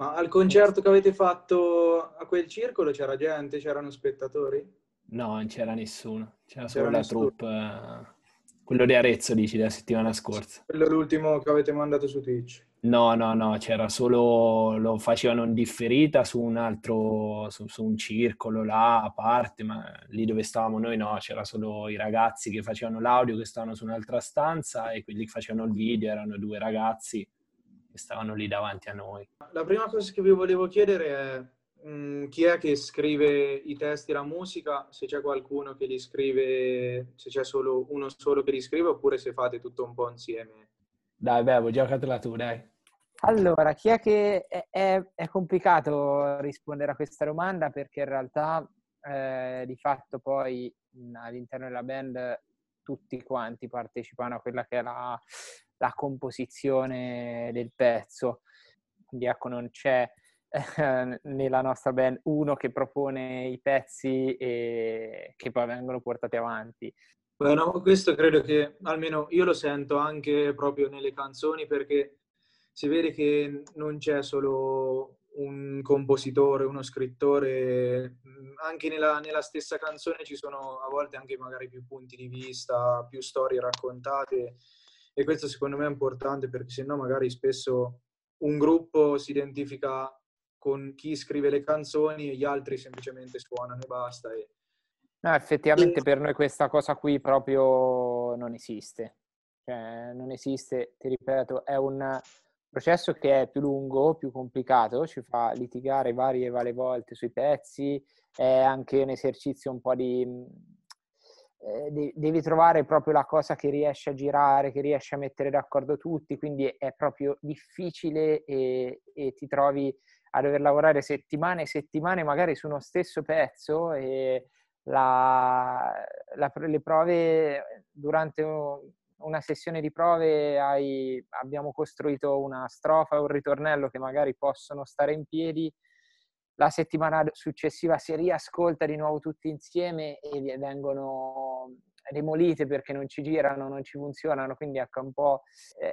Ma al concerto che avete fatto a quel circolo c'era gente, c'erano spettatori? No, non c'era nessuno, c'era, c'era solo nessuno. la troupe. Eh, quello di Arezzo dici della settimana scorsa. Quello l'ultimo che avete mandato su Twitch. No, no, no, c'era solo, lo facevano in differita su un altro, su, su, un circolo là a parte, ma lì dove stavamo noi no, c'era solo i ragazzi che facevano l'audio che stavano su un'altra stanza e quelli che facevano il video erano due ragazzi che stavano lì davanti a noi. La prima cosa che vi volevo chiedere è mh, mm, chi è che scrive i testi e la musica, se c'è qualcuno che li scrive, se c'è solo uno solo che li scrive oppure se fate tutto un po' insieme. Dai, Bevo, giocatela tu, dai. Allora, chi è che è, è, è, complicato rispondere a questa domanda perché in realtà eh, di fatto poi all'interno della band tutti quanti partecipano a quella che è la, la composizione del pezzo. Quindi ecco, non c'è eh, nella nostra band uno che propone i pezzi e che poi vengono portati avanti. Bueno, questo credo che almeno io lo sento anche proprio nelle canzoni perché si vede che non c'è solo un compositore, uno scrittore, anche nella, nella, stessa canzone ci sono a volte anche magari più punti di vista, più storie raccontate e questo secondo me è importante perché sennò magari spesso un gruppo si identifica con chi scrive le canzoni e gli altri semplicemente suonano e basta. E... No, effettivamente e... per noi questa cosa qui proprio non esiste. Cioè, non esiste, ti ripeto, è un processo che è più lungo, più complicato, ci fa litigare varie e varie volte sui pezzi, è anche un esercizio un po' di... Eh, devi trovare proprio la cosa che riesce a girare, che riesce a mettere d'accordo tutti, quindi è proprio difficile e, e ti trovi a dover lavorare settimane e settimane magari su uno stesso pezzo e la, la, le prove durante una sessione di prove hai, abbiamo costruito una strofa un ritornello che magari possono stare in piedi, la settimana successiva si riascolta di nuovo tutti insieme e vengono demolite perché non ci girano, non ci funzionano, quindi ecco un po',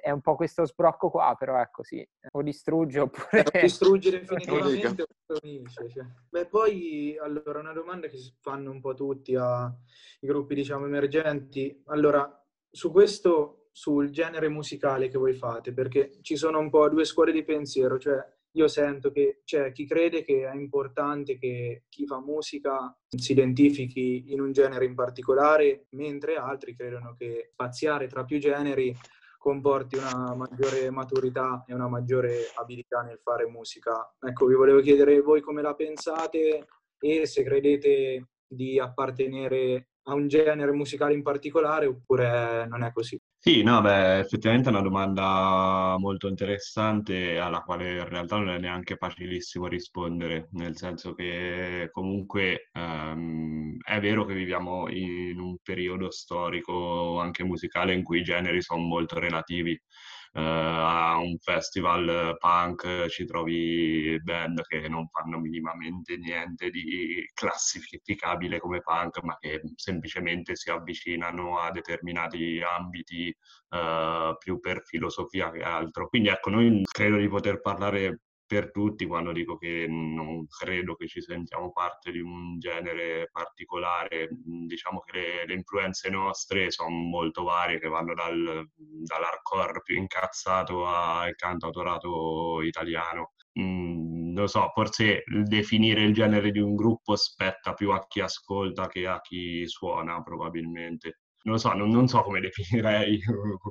è un po' questo sbrocco qua, però ecco sì, o distrugge oppure... O distrugge definitivamente oppure unisce. Cioè. Beh, poi, allora, una domanda che fanno un po' tutti ai gruppi, diciamo, emergenti. Allora, su questo, sul genere musicale che voi fate, perché ci sono un po' due scuole di pensiero, cioè io sento che c'è chi crede che è importante che chi fa musica si identifichi in un genere in particolare, mentre altri credono che spaziare tra più generi comporti una maggiore maturità e una maggiore abilità nel fare musica. Ecco, vi volevo chiedere voi come la pensate e se credete di appartenere a un genere musicale in particolare oppure non è così? Sì, no, beh, effettivamente è una domanda molto interessante alla quale in realtà non è neanche facilissimo rispondere, nel senso che comunque um, è vero che viviamo in un periodo storico anche musicale in cui i generi sono molto relativi. Uh, a un festival punk ci trovi band che non fanno minimamente niente di classificabile come punk, ma che semplicemente si avvicinano a determinati ambiti uh, più per filosofia che altro. Quindi ecco, noi credo di poter parlare per tutti quando dico che non credo che ci sentiamo parte di un genere particolare. Diciamo che le, le influenze nostre sono molto varie, che vanno dal, dall'hardcore più incazzato al cantautorato italiano. Mm, non so, forse definire il genere di un gruppo spetta più a chi ascolta che a chi suona, probabilmente non lo so, non, non, so come definirei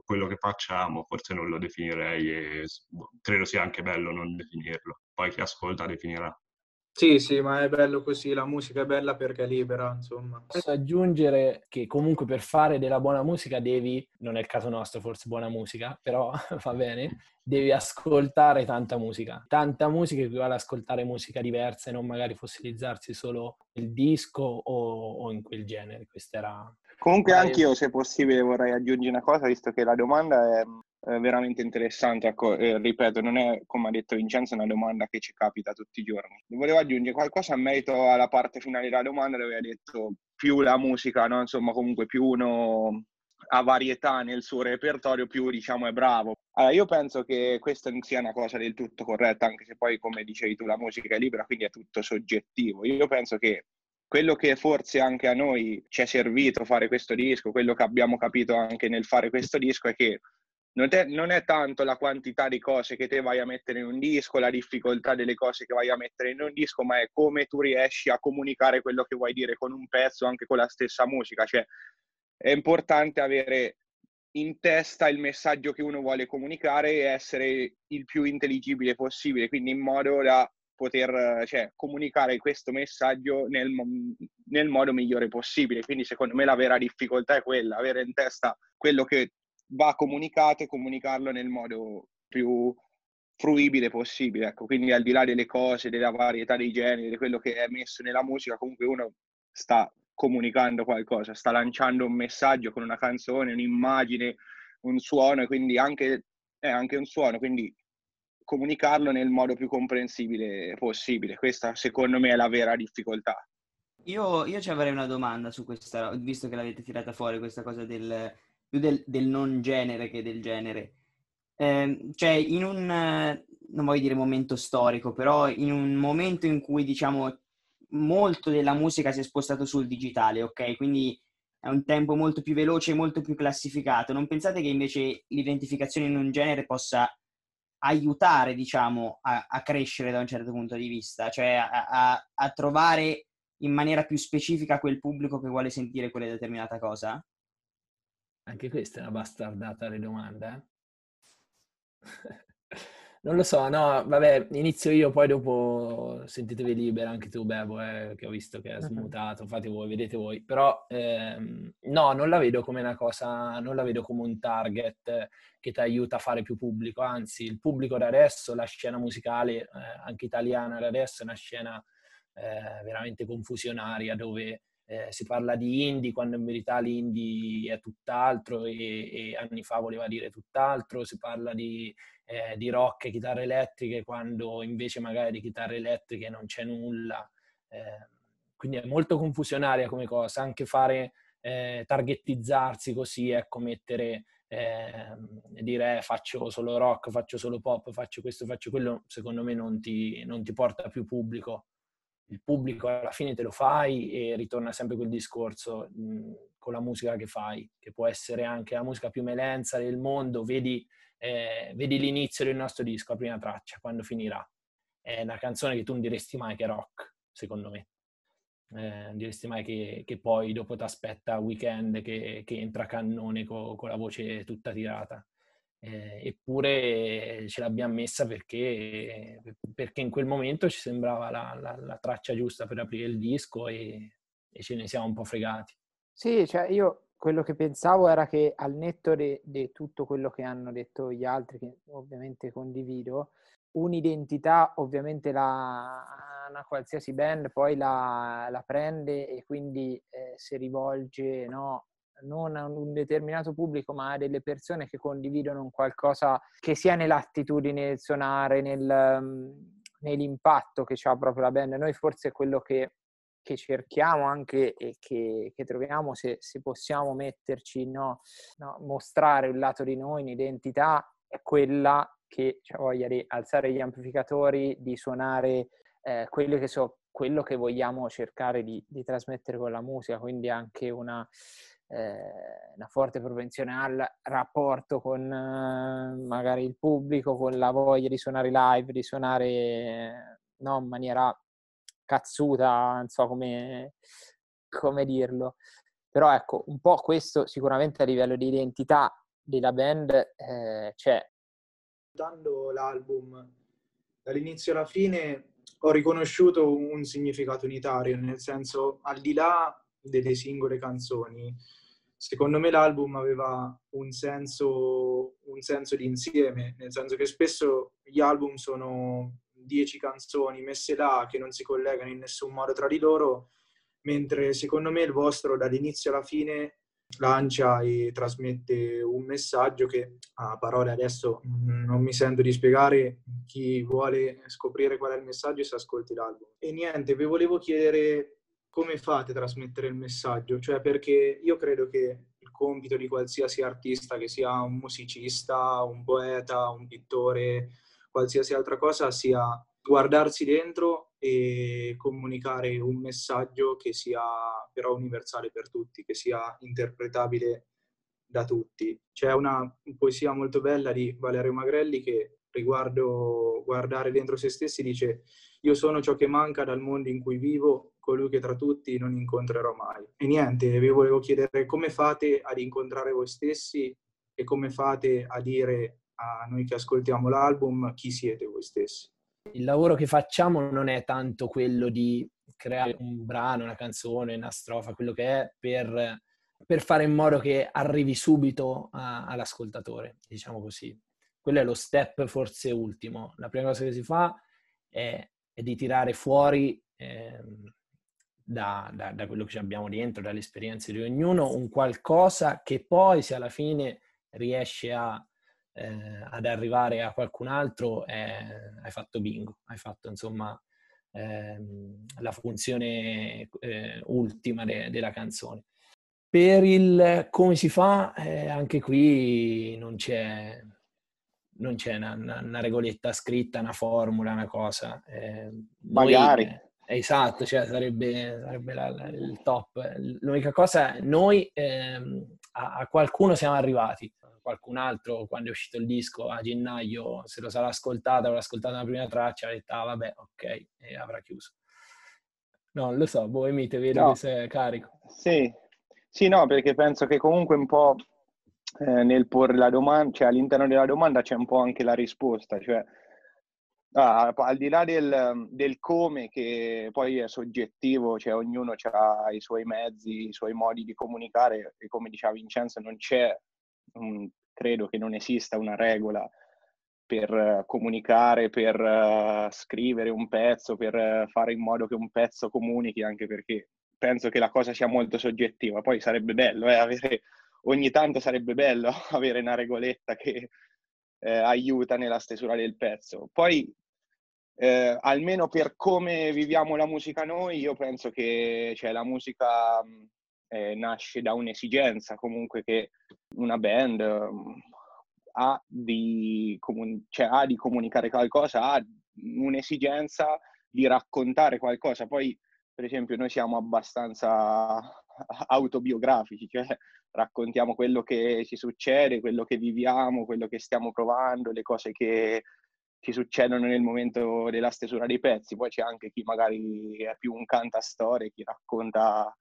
quello che facciamo, forse non lo definirei e boh, credo sia anche bello non definirlo. Poi chi ascolta definirà. Sì, sì, ma è bello così, la musica è bella perché è libera, insomma. Posso aggiungere che comunque per fare della buona musica devi, non è il caso nostro forse buona musica, però va bene, devi ascoltare tanta musica. Tanta musica equivale ad ascoltare musica diversa e non magari fossilizzarsi solo nel disco o, o in quel genere. Questa era Comunque anch'io, se possibile, vorrei aggiungere una cosa, visto che la domanda è veramente interessante. Ecco, eh, ripeto, non è, come ha detto Vincenzo, una domanda che ci capita tutti i giorni. Volevo aggiungere qualcosa a merito alla parte finale della domanda dove ha detto più la musica, no? insomma, comunque più uno ha varietà nel suo repertorio, più diciamo è bravo. Allora, io penso che questa non sia una cosa del tutto corretta, anche se poi, come dicevi tu, la musica è libera, quindi è tutto soggettivo. Io penso che quello che forse anche a noi ci è servito fare questo disco, quello che abbiamo capito anche nel fare questo disco è che non è, non è, tanto la quantità di cose che te vai a mettere in un disco, la difficoltà delle cose che vai a mettere in un disco, ma è come tu riesci a comunicare quello che vuoi dire con un pezzo, anche con la stessa musica. Cioè, è importante avere in testa il messaggio che uno vuole comunicare e essere il più intelligibile possibile, quindi in modo da poter cioè, comunicare questo messaggio nel, nel modo migliore possibile. Quindi secondo me la vera difficoltà è quella, avere in testa quello che va comunicato e comunicarlo nel modo più fruibile possibile. Ecco, quindi al di là delle cose, della varietà dei generi, di quello che è messo nella musica, comunque uno sta comunicando qualcosa, sta lanciando un messaggio con una canzone, un'immagine, un suono, e quindi anche, è anche un suono, quindi comunicarlo nel modo più comprensibile possibile. Questa secondo me è la vera difficoltà. Io, io ci avrei una domanda su questa, visto che l'avete tirata fuori, questa cosa del, più del, del non genere che del genere. Eh, cioè, in un, non voglio dire momento storico, però in un momento in cui, diciamo, molto della musica si è spostato sul digitale, ok? Quindi è un tempo molto più veloce, molto più classificato. Non pensate che invece l'identificazione in un genere possa aiutare, diciamo, a, a crescere da un certo punto di vista, cioè a, a, a trovare in maniera più specifica quel pubblico che vuole sentire quella determinata cosa? Anche questa è una bastardata le domande. Eh? non lo so, no, vabbè, inizio io, poi dopo sentitevi libera, anche tu Bebo, eh, che ho visto che è smutato, fate voi, vedete voi. Però ehm, no, non la vedo come una cosa, non la vedo come un target che ti aiuta a fare più pubblico, anzi il pubblico da adesso, la scena musicale, eh, anche italiana da adesso, è una scena eh, veramente confusionaria dove eh, si parla di indie quando in verità l'indie è tutt'altro e, e, anni fa voleva dire tutt'altro, si parla di, eh, di, rock e chitarre elettriche quando invece magari di chitarre elettriche non c'è nulla. Eh, quindi è molto confusionaria come cosa, anche fare eh, targettizzarsi così, ecco, mettere eh, dire faccio solo rock, faccio solo pop, faccio questo, faccio quello, secondo me non ti, non ti porta più pubblico il pubblico alla fine te lo fai e ritorna sempre quel discorso mh, con la musica che fai, che può essere anche la musica più melenza del mondo, vedi, eh, vedi l'inizio del nostro disco, la prima traccia, quando finirà. È una canzone che tu non diresti mai che è rock, secondo me. Eh, non diresti mai che, che poi dopo ti aspetta Weekend che, che entra cannone co, con la voce tutta tirata eh, eppure ce l'abbiamo messa perché, perché, in quel momento ci sembrava la, la, la traccia giusta per aprire il disco e, e, ce ne siamo un po' fregati. Sì, cioè io quello che pensavo era che al netto di tutto quello che hanno detto gli altri, che ovviamente condivido, un'identità ovviamente la, una qualsiasi band poi la, la prende e quindi eh, si rivolge no, non a un determinato pubblico, ma a delle persone che condividono un qualcosa che sia nell'attitudine del suonare, nel, mm, nell'impatto che ha proprio la band. Noi forse quello che, che cerchiamo anche e che, che troviamo se, se, possiamo metterci, no, no, mostrare un lato di noi, un'identità, è quella che cioè, voglia di alzare gli amplificatori, di suonare eh, quello che so, quello che vogliamo cercare di, di, trasmettere con la musica, quindi anche una, eh, una forte propensione al rapporto con eh, magari il pubblico, con la voglia di suonare live, di suonare no, in maniera cazzuta, non so come, come dirlo. Però ecco, un po' questo sicuramente a livello di identità della band eh, c'è. Dando l'album dall'inizio alla fine ho riconosciuto un significato unitario, nel senso al di là delle singole canzoni, secondo me l'album aveva un senso, un senso di insieme, nel senso che spesso gli album sono dieci canzoni messe là che non si collegano in nessun modo tra di loro, mentre secondo me il vostro dall'inizio alla fine lancia e trasmette un messaggio che a parole adesso non mi sento di spiegare, chi vuole scoprire qual è il messaggio si ascolti l'album. E niente, vi volevo chiedere come fate a trasmettere il messaggio? Cioè perché io credo che il compito di qualsiasi artista, che sia un musicista, un poeta, un pittore, qualsiasi altra cosa, sia guardarsi dentro e comunicare un messaggio che sia però universale per tutti, che sia interpretabile da tutti. C'è una poesia molto bella di Valerio Magrelli che riguardo guardare dentro se stessi dice io sono ciò che manca dal mondo in cui vivo, colui che tra tutti non incontrerò mai. E niente, vi volevo chiedere come fate ad incontrare voi stessi e come fate a dire a noi che ascoltiamo l'album chi siete voi stessi. Il lavoro che facciamo non è tanto quello di creare un brano, una canzone, una strofa, quello che è per, per fare in modo che arrivi subito a, all'ascoltatore, diciamo così. Quello è lo step forse ultimo. La prima cosa che si fa è, è di tirare fuori eh, da, da, da, quello che abbiamo dentro, dalle esperienze di ognuno, un qualcosa che poi se alla fine riesce a, eh, ad arrivare a qualcun altro, eh, hai fatto bingo, hai fatto insomma ehm, la funzione eh, ultima de, della canzone. Per il come si fa, eh, anche qui non c'è, non c'è una, una, regoletta scritta, una formula, una cosa. Eh, Magari. Noi, Esatto, cioè sarebbe, sarebbe la, la, il top. L'unica cosa è noi ehm, a, a, qualcuno siamo arrivati, qualcun altro quando è uscito il disco a gennaio se lo sarà ascoltato, avrà ascoltato la prima traccia, ha detto ah vabbè ok e avrà chiuso. No, lo so, voi mi te vedo no. che sei carico. Sì. sì, no, perché penso che comunque un po' eh, nel porre la domanda, cioè all'interno della domanda c'è un po' anche la risposta, cioè Ah, al di là del, del, come, che poi è soggettivo, cioè ognuno ha i suoi mezzi, i suoi modi di comunicare, e come diceva Vincenzo, non c'è, um, credo che non esista una regola per uh, comunicare, per uh, scrivere un pezzo, per uh, fare in modo che un pezzo comunichi, anche perché penso che la cosa sia molto soggettiva. Poi sarebbe bello, eh, avere, ogni tanto sarebbe bello avere una regoletta che eh, aiuta nella stesura del pezzo. Poi eh, almeno per come viviamo la musica noi, io penso che cioè, la musica eh, nasce da un'esigenza comunque che una band um, ha, di comun- cioè, ha, di comunicare qualcosa, ha un'esigenza di raccontare qualcosa. Poi, per esempio, noi siamo abbastanza autobiografici, cioè raccontiamo quello che ci succede, quello che viviamo, quello che stiamo provando, le cose che ci succedono nel momento della stesura dei pezzi. Poi c'è anche chi magari è più un cantastorie, chi racconta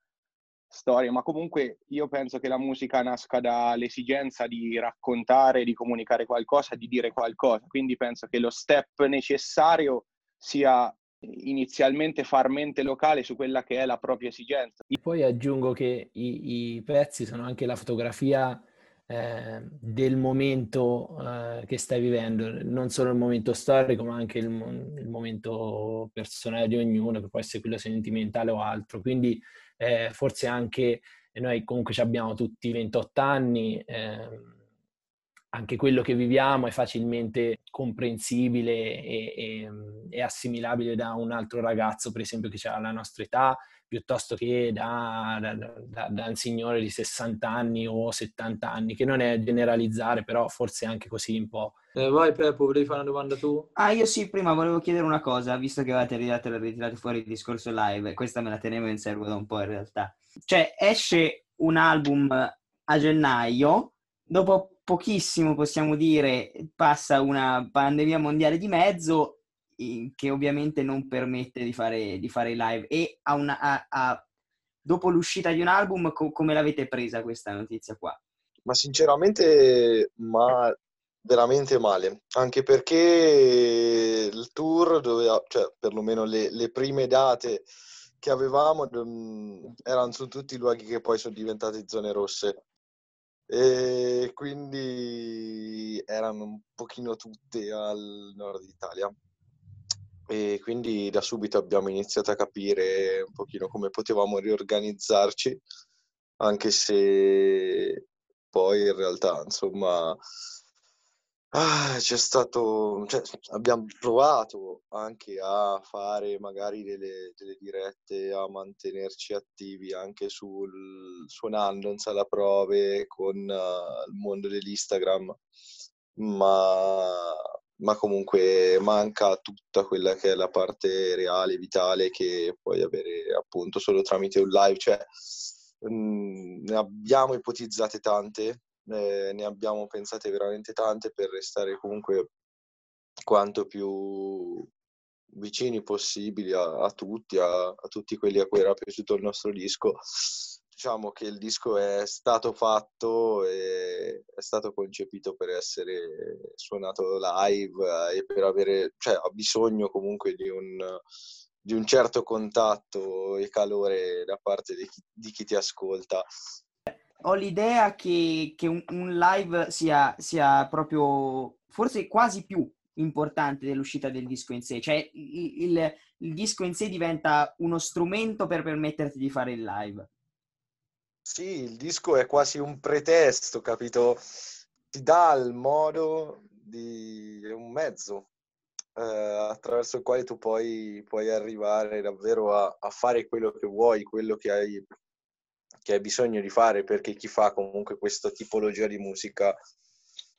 storie, ma comunque io penso che la musica nasca dall'esigenza di raccontare, di comunicare qualcosa, di dire qualcosa. Quindi penso che lo step necessario sia inizialmente far mente locale su quella che è la propria esigenza. Poi aggiungo che i, i pezzi sono anche la fotografia eh, del momento eh, che stai vivendo, non solo il momento storico, ma anche il, il, momento personale di ognuno, che può essere quello sentimentale o altro. Quindi eh, forse anche noi comunque abbiamo tutti 28 anni, ehm, anche quello che viviamo è facilmente comprensibile e, e, e assimilabile da un altro ragazzo, per esempio, che ha la nostra età, piuttosto che da, da, da, da, un signore di 60 anni o 70 anni, che non è generalizzare, però forse anche così un po'. Eh, vai Peppo, volevi fare una domanda tu? Ah, io sì, prima volevo chiedere una cosa, visto che avete ritirato, ritirato fuori il discorso live, questa me la tenevo in serbo da un po' in realtà. Cioè, esce un album a gennaio, dopo pochissimo possiamo dire passa una pandemia mondiale di mezzo che ovviamente non permette di fare, di fare live. E a una, a, a, dopo l'uscita di un album, co- come l'avete presa questa notizia qua? Ma sinceramente, ma veramente male, anche perché il tour doveva, cioè perlomeno le, le prime date che avevamo erano su tutti i luoghi che poi sono diventati zone rosse e quindi erano un pochino tutte al nord Italia e quindi da subito abbiamo iniziato a capire un pochino come potevamo riorganizzarci, anche se poi in realtà, insomma, Ah, c'è stato, cioè, abbiamo provato anche a fare magari delle, delle dirette, a mantenerci attivi anche sul suonando in sala prove con uh, il mondo dell'Instagram, ma, ma comunque manca tutta quella che è la parte reale, vitale che puoi avere appunto solo tramite un live. Cioè, mh, mm, ne abbiamo ipotizzate tante, eh, ne abbiamo pensate veramente tante per restare comunque quanto più vicini possibili a, a tutti, a, a, tutti quelli a cui era piaciuto il nostro disco. Diciamo che il disco è stato fatto e è stato concepito per essere suonato live e per avere, cioè ha bisogno comunque di un, di un certo contatto e calore da parte di chi, di chi ti ascolta ho l'idea che, che un, un, live sia, sia, proprio, forse quasi più importante dell'uscita del disco in sé. Cioè il, il, il disco in sé diventa uno strumento per permetterti di fare il live. Sì, il disco è quasi un pretesto, capito? Ti dà il modo di... un mezzo eh, attraverso il quale tu poi puoi arrivare davvero a, a, fare quello che vuoi, quello che hai che hai bisogno di fare perché chi fa comunque questa tipologia di musica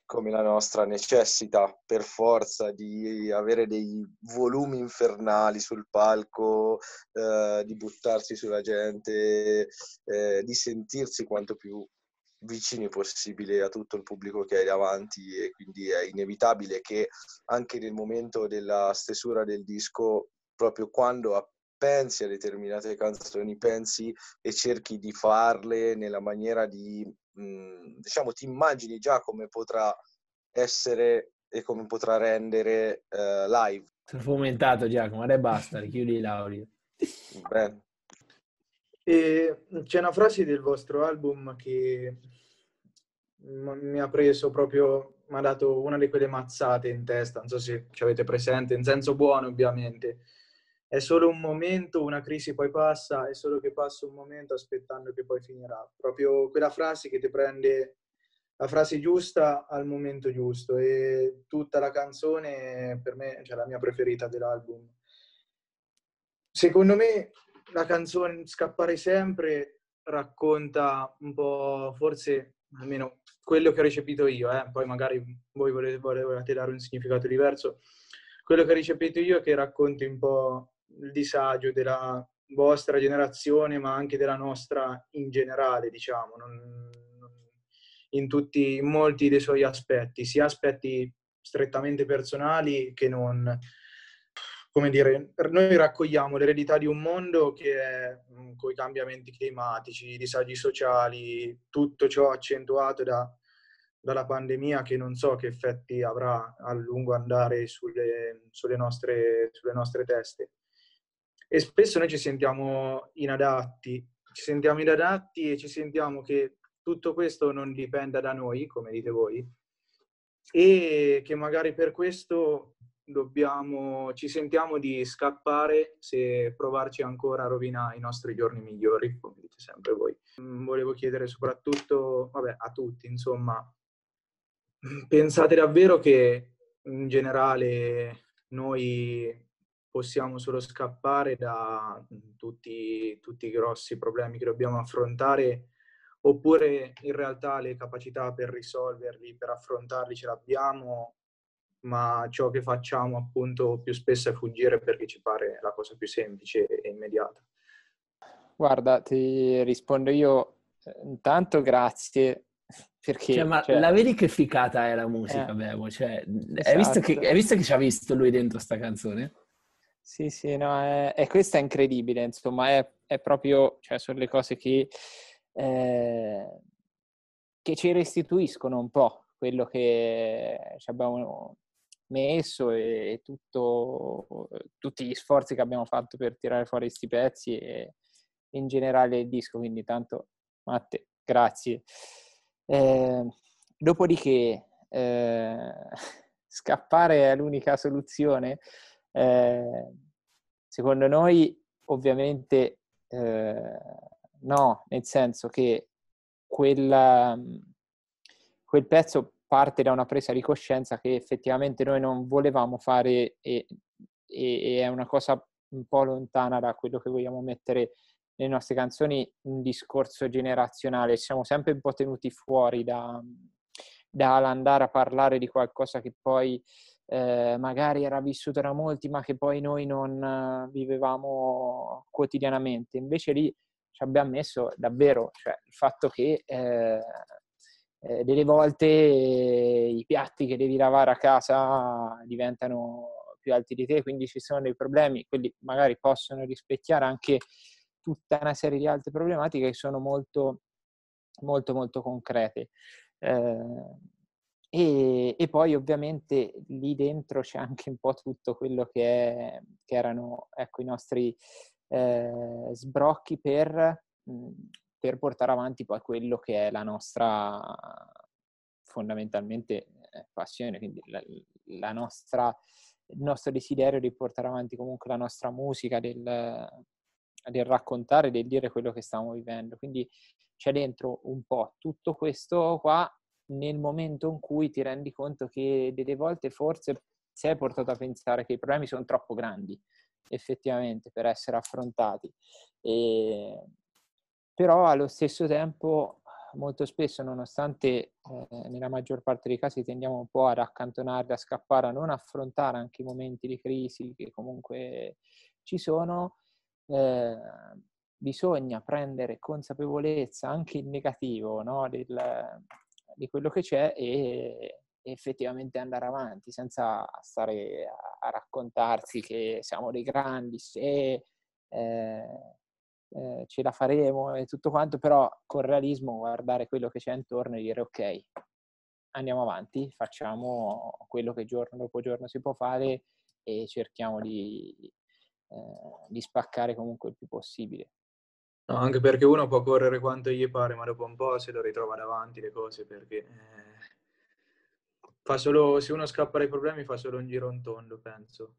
come la nostra necessita per forza di avere dei volumi infernali sul palco, eh, di buttarsi sulla gente, eh, di sentirsi quanto più vicini possibile a tutto il pubblico che hai davanti e quindi è inevitabile che anche nel momento della stesura del disco, proprio quando pensi a determinate canzoni, pensi e cerchi di farle nella maniera di, mh, diciamo, ti immagini già come potrà essere e come potrà rendere uh, live. Sono fomentato Giacomo, adesso basta, richiudi l'audio. Bene. E c'è una frase del vostro album che mi ha preso proprio, mi ha dato una di quelle mazzate in testa, non so se ci avete presente, in senso buono ovviamente è solo un momento, una crisi poi passa, è solo che passa un momento aspettando che poi finirà. Proprio quella frase che ti prende la frase giusta al momento giusto e tutta la canzone per me è cioè, la mia preferita dell'album. Secondo me la canzone Scappare sempre racconta un po', forse almeno quello che ho recepito io, eh? poi magari voi volete, volete dare un significato diverso. Quello che ho recepito io è che racconti un po' il disagio della vostra generazione, ma anche della nostra in generale, diciamo, non, in, tutti, in molti dei suoi aspetti, sia aspetti strettamente personali che non. Come dire, noi raccogliamo l'eredità di un mondo che è mm, con i cambiamenti climatici, i disagi sociali, tutto ciò accentuato da, dalla pandemia che non so che effetti avrà a lungo andare sulle, sulle, nostre, sulle nostre teste e spesso noi ci sentiamo inadatti, ci sentiamo inadatti e ci sentiamo che tutto questo non dipenda da noi, come dite voi, e che magari per questo dobbiamo, ci sentiamo di scappare se provarci ancora a rovinare i nostri giorni migliori, come dite sempre voi. Mm, volevo chiedere soprattutto, vabbè, a tutti, insomma, pensate davvero che in generale noi possiamo solo scappare da tutti, tutti i grossi problemi che dobbiamo affrontare oppure in realtà le capacità per risolverli, per affrontarli ce l'abbiamo, ma ciò che facciamo appunto più spesso è fuggire perché ci pare la cosa più semplice e immediata. Guarda, ti rispondo io intanto grazie perché... Cioè, ma cioè... la vedi che ficata è la musica, eh, Bevo? Cioè, esatto. hai, visto che, hai visto che ci ha visto lui dentro sta canzone? Sì, sì, no, è, e questo è incredibile, insomma, è, è proprio, cioè, sono le cose che, eh, che ci restituiscono un po' quello che ci abbiamo messo e, e tutto, tutti gli sforzi che abbiamo fatto per tirare fuori questi pezzi e in generale il disco, quindi tanto Matte, grazie. Eh, dopodiché, eh, scappare è l'unica soluzione? Eh, secondo noi ovviamente eh, no, nel senso che quella, quel pezzo parte da una presa di coscienza che effettivamente noi non volevamo fare e, e, e è una cosa un po' lontana da quello che vogliamo mettere nelle nostre canzoni, un discorso generazionale. Siamo sempre un po' tenuti fuori da, dall'andare a parlare di qualcosa che poi eh, magari era vissuto da molti, ma che poi noi non uh, vivevamo quotidianamente. Invece lì ci abbiamo messo davvero cioè, il fatto che eh, eh, delle volte i piatti che devi lavare a casa diventano più alti di te, quindi ci sono dei problemi, quelli magari possono rispecchiare anche tutta una serie di altre problematiche che sono molto, molto, molto concrete. Eh, e, e, poi ovviamente lì dentro c'è anche un po' tutto quello che, è, che erano ecco, i nostri eh, sbrocchi per, per, portare avanti poi quello che è la nostra fondamentalmente eh, passione, quindi la, la nostra, il nostro desiderio di portare avanti comunque la nostra musica, del, del raccontare, del dire quello che stiamo vivendo. Quindi c'è dentro un po' tutto questo qua nel momento in cui ti rendi conto che delle volte forse sei portato a pensare che i problemi sono troppo grandi effettivamente per essere affrontati. E, però allo stesso tempo molto spesso, nonostante eh, nella maggior parte dei casi tendiamo un po' ad accantonarli, a scappare, a non affrontare anche i momenti di crisi che comunque ci sono, eh, bisogna prendere consapevolezza anche in negativo no? Del, di quello che c'è e, effettivamente andare avanti senza stare a, a raccontarsi che siamo dei grandi, se eh, eh, ce la faremo e tutto quanto, però con realismo guardare quello che c'è intorno e dire ok, andiamo avanti, facciamo quello che giorno dopo giorno si può fare e cerchiamo di, eh, di spaccare comunque il più possibile. No, anche perché uno può correre quanto gli pare, ma dopo un po' se lo ritrova davanti le cose perché eh, fa solo, se uno scappa dai problemi fa solo un giro in tondo, penso.